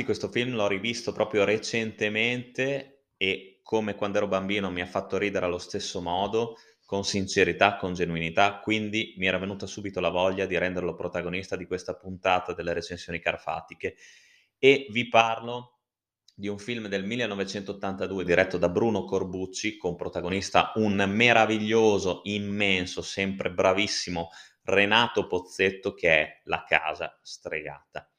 Ragazzi, questo film l'ho rivisto proprio recentemente e come quando ero bambino mi ha fatto ridere allo stesso modo, con sincerità, con genuinità, quindi mi era venuta subito la voglia di renderlo protagonista di questa puntata delle recensioni carfatiche e vi parlo di un film del 1982 diretto da Bruno Corbucci con protagonista un meraviglioso, immenso, sempre bravissimo Renato Pozzetto che è La casa stregata.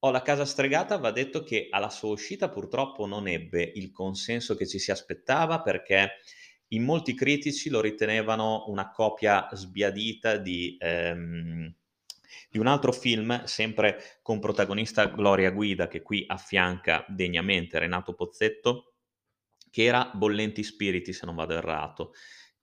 Oh, La casa stregata va detto che alla sua uscita purtroppo non ebbe il consenso che ci si aspettava perché in molti critici lo ritenevano una copia sbiadita di ehm, di un altro film, sempre con protagonista Gloria Guida, che qui affianca degnamente Renato Pozzetto, che era Bollenti Spiriti, se non vado errato,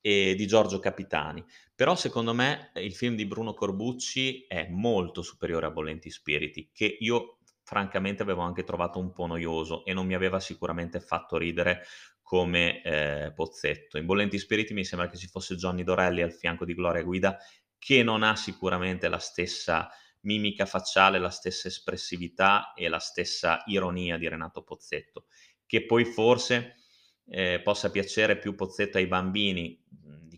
e di Giorgio Capitani. Però secondo me il film di Bruno Corbucci è molto superiore a Bollenti Spiriti, che io francamente avevo anche trovato un po' noioso e non mi aveva sicuramente fatto ridere come eh, Pozzetto. In Bollenti Spiriti mi sembra che ci fosse Johnny Dorelli al fianco di Gloria Guida che non ha sicuramente la stessa mimica facciale, la stessa espressività e la stessa ironia di Renato Pozzetto, che poi forse eh, possa piacere più Pozzetto ai bambini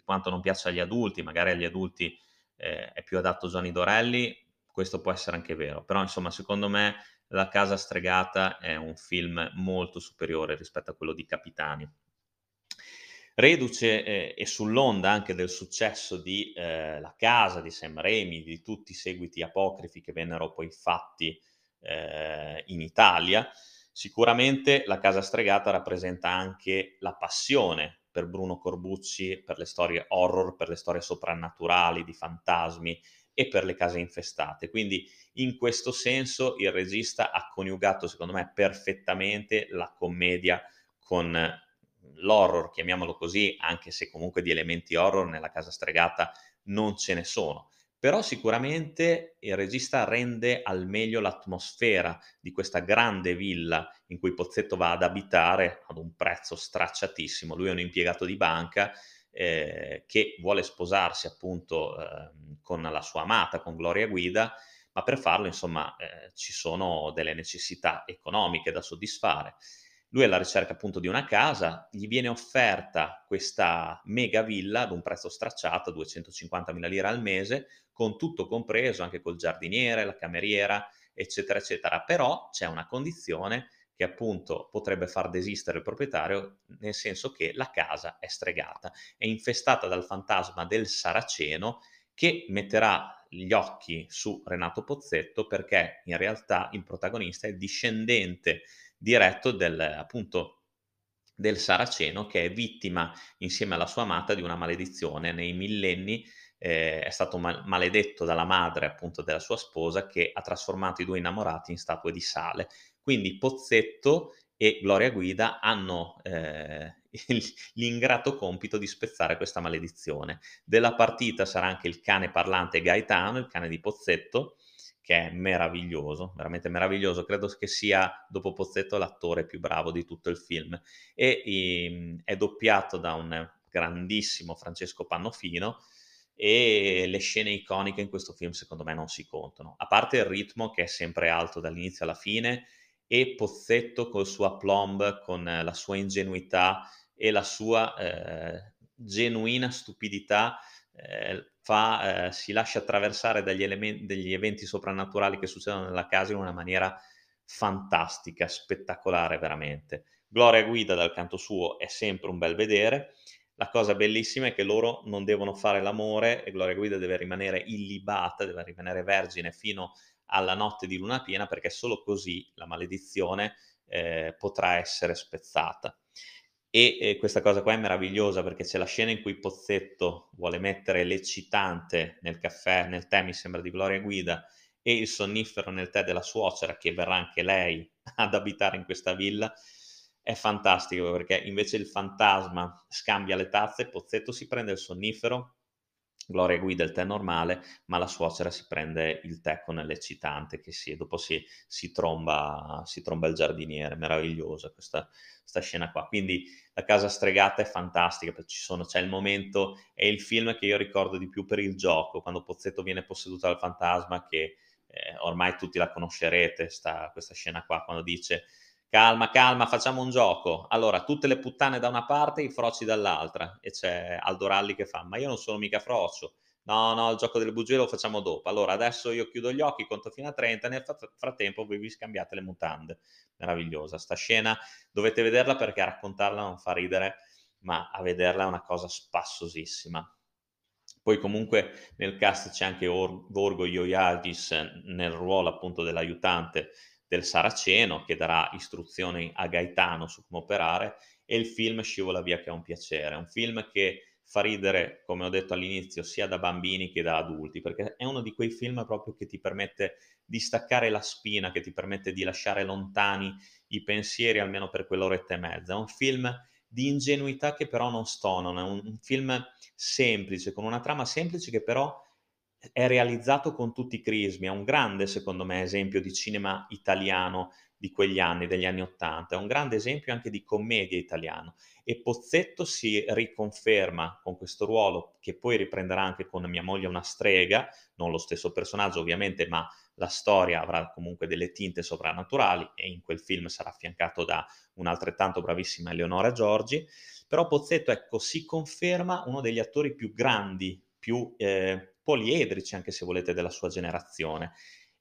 quanto non piaccia agli adulti, magari agli adulti eh, è più adatto Gianni Dorelli, questo può essere anche vero, però insomma secondo me La casa stregata è un film molto superiore rispetto a quello di Capitani. Reduce eh, e sull'onda anche del successo di eh, La Casa, di Sam Raimi, di tutti i seguiti apocrifi che vennero poi fatti eh, in Italia, sicuramente La Casa Stregata rappresenta anche la passione per Bruno Corbucci, per le storie horror, per le storie soprannaturali, di fantasmi e per le case infestate. Quindi in questo senso il regista ha coniugato, secondo me, perfettamente la commedia con l'horror, chiamiamolo così, anche se comunque di elementi horror nella casa stregata non ce ne sono. Però sicuramente il regista rende al meglio l'atmosfera di questa grande villa in cui Pozzetto va ad abitare ad un prezzo stracciatissimo. Lui è un impiegato di banca eh, che vuole sposarsi appunto eh, con la sua amata, con Gloria Guida, ma per farlo insomma eh, ci sono delle necessità economiche da soddisfare lui è alla ricerca appunto di una casa, gli viene offerta questa mega villa ad un prezzo stracciato, 250.000 lire al mese, con tutto compreso, anche col giardiniere, la cameriera, eccetera, eccetera. Però c'è una condizione che appunto potrebbe far desistere il proprietario, nel senso che la casa è stregata, è infestata dal fantasma del saraceno che metterà gli occhi su Renato Pozzetto perché in realtà il protagonista è discendente diretto del, appunto, del Saraceno che è vittima insieme alla sua amata di una maledizione. Nei millenni eh, è stato mal- maledetto dalla madre appunto della sua sposa che ha trasformato i due innamorati in statue di sale. Quindi Pozzetto e Gloria Guida hanno eh, l'ingrato compito di spezzare questa maledizione. Della partita sarà anche il cane parlante Gaetano, il cane di Pozzetto, che è meraviglioso, veramente meraviglioso. Credo che sia, dopo Pozzetto, l'attore più bravo di tutto il film. E um, è doppiato da un grandissimo Francesco Pannofino e le scene iconiche in questo film secondo me non si contano. A parte il ritmo che è sempre alto dall'inizio alla fine e Pozzetto col suo aplomb, con la sua ingenuità e la sua eh, genuina stupidità eh, fa, eh, si lascia attraversare dagli, elementi, degli eventi soprannaturali che succedono nella casa in una maniera fantastica, spettacolare veramente. Gloria Guida dal canto suo è sempre un bel vedere. La cosa bellissima è che loro non devono fare l'amore e Gloria Guida deve rimanere illibata, deve rimanere vergine fino alla notte di luna piena perché solo così la maledizione eh, potrà essere spezzata. E eh, questa cosa qua è meravigliosa perché c'è la scena in cui Pozzetto vuole mettere l'eccitante nel caffè, nel tè, mi sembra di Gloria Guida, e il sonnifero nel tè della suocera, che verrà anche lei ad abitare in questa villa. È fantastico perché invece il fantasma scambia le tazze, Pozzetto si prende il sonnifero Gloria guida il tè normale, ma la suocera si prende il tè con l'eccitante che si, dopo si, si, tromba, si tromba il giardiniere. Meravigliosa questa, questa, scena qua. Quindi la casa stregata è fantastica, ci sono, c'è il momento, è il film che io ricordo di più per il gioco, quando Pozzetto viene posseduto dal fantasma che eh, ormai tutti la conoscerete, sta, questa scena qua, quando dice calma, calma, facciamo un gioco. Allora, tutte le puttane da una parte i froci dall'altra. E c'è Aldo Ralli che fa, ma io non sono mica frocio. No, no, il gioco delle bugie lo facciamo dopo. Allora, adesso io chiudo gli occhi, conto fino a 30, nel frattempo voi vi scambiate le mutande. Meravigliosa. Sta scena dovete vederla perché a raccontarla non fa ridere, ma a vederla è una cosa spassosissima. Poi comunque nel cast c'è anche Or- Borgo Ioiadis nel ruolo appunto dell'aiutante del Saraceno che darà istruzioni a Gaetano su come operare e il film scivola via che è un piacere. Un film che fa ridere, come ho detto all'inizio, sia da bambini che da adulti, perché è uno di quei film proprio che ti permette di staccare la spina, che ti permette di lasciare lontani i pensieri almeno per quell'oretta e mezza. È un film di ingenuità che però non stonano, è un film semplice, con una trama semplice che però è realizzato con tutti i crismi, è un grande, secondo me, esempio di cinema italiano di quegli anni, degli anni Ottanta, è un grande esempio anche di commedia italiano. E Pozzetto si riconferma con questo ruolo che poi riprenderà anche con Mia moglie una strega, non lo stesso personaggio ovviamente, ma la storia avrà comunque delle tinte sovrannaturali e in quel film sarà affiancato da un'altrettanto bravissima Eleonora Giorgi, però Pozzetto ecco si conferma uno degli attori più grandi, più eh, poliedrici anche se volete della sua generazione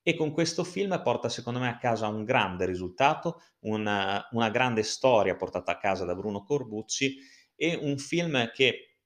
e con questo film porta secondo me a casa un grande risultato, una, una grande storia portata a casa da Bruno Corbucci e un film che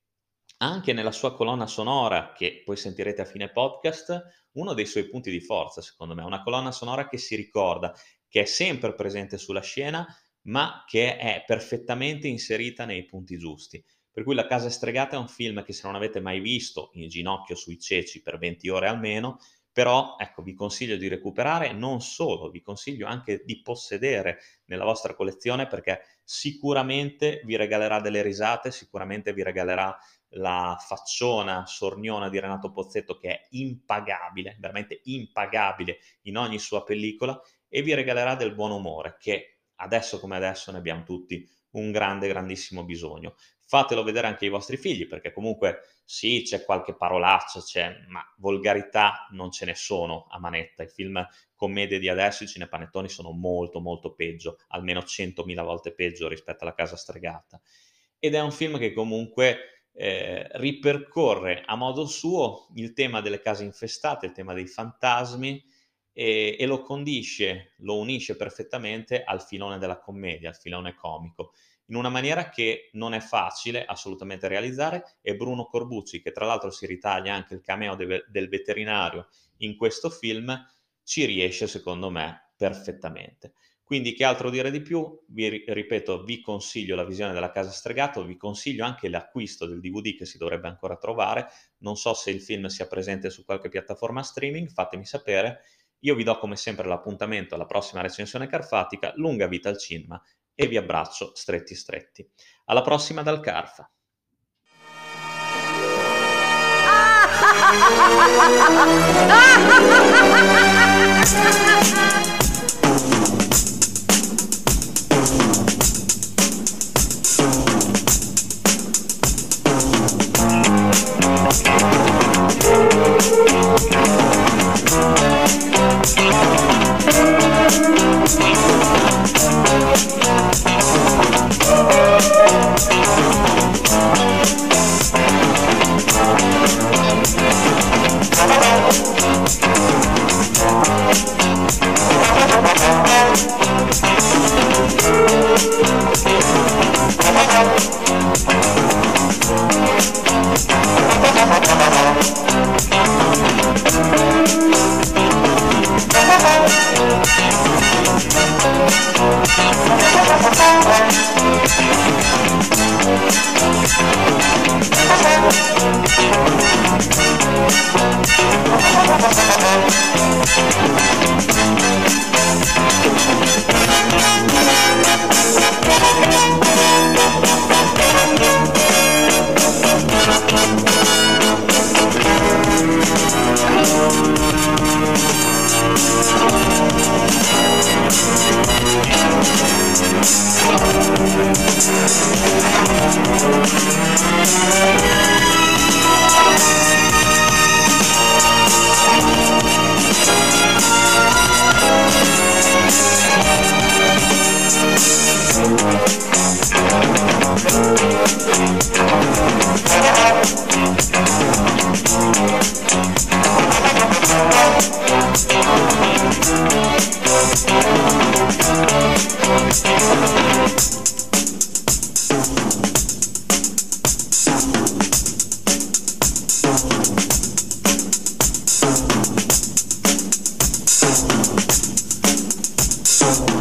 anche nella sua colonna sonora, che poi sentirete a fine podcast, uno dei suoi punti di forza, secondo me, una colonna sonora che si ricorda, che è sempre presente sulla scena, ma che è perfettamente inserita nei punti giusti. Per cui La Casa Stregata è un film che se non avete mai visto, in ginocchio sui ceci per 20 ore almeno, però ecco, vi consiglio di recuperare, non solo, vi consiglio anche di possedere nella vostra collezione perché sicuramente vi regalerà delle risate, sicuramente vi regalerà la facciona sorniona di Renato Pozzetto che è impagabile, veramente impagabile in ogni sua pellicola e vi regalerà del buon umore che adesso come adesso ne abbiamo tutti un grande, grandissimo bisogno fatelo vedere anche ai vostri figli, perché comunque sì, c'è qualche parolaccia, c'è, ma volgarità non ce ne sono a manetta. I film commedie di adesso, i cinepanettoni, sono molto, molto peggio, almeno 100.000 volte peggio rispetto alla Casa Stregata. Ed è un film che comunque eh, ripercorre a modo suo il tema delle case infestate, il tema dei fantasmi, e, e lo condisce, lo unisce perfettamente al filone della commedia, al filone comico in una maniera che non è facile assolutamente realizzare e Bruno Corbucci, che tra l'altro si ritaglia anche il cameo de- del veterinario in questo film, ci riesce secondo me perfettamente. Quindi che altro dire di più? Vi ripeto, vi consiglio la visione della Casa Stregato, vi consiglio anche l'acquisto del DVD che si dovrebbe ancora trovare. Non so se il film sia presente su qualche piattaforma streaming, fatemi sapere. Io vi do come sempre l'appuntamento alla prossima recensione carfatica. Lunga vita al cinema e vi abbraccio stretti stretti. Alla prossima dal Carfa. Thank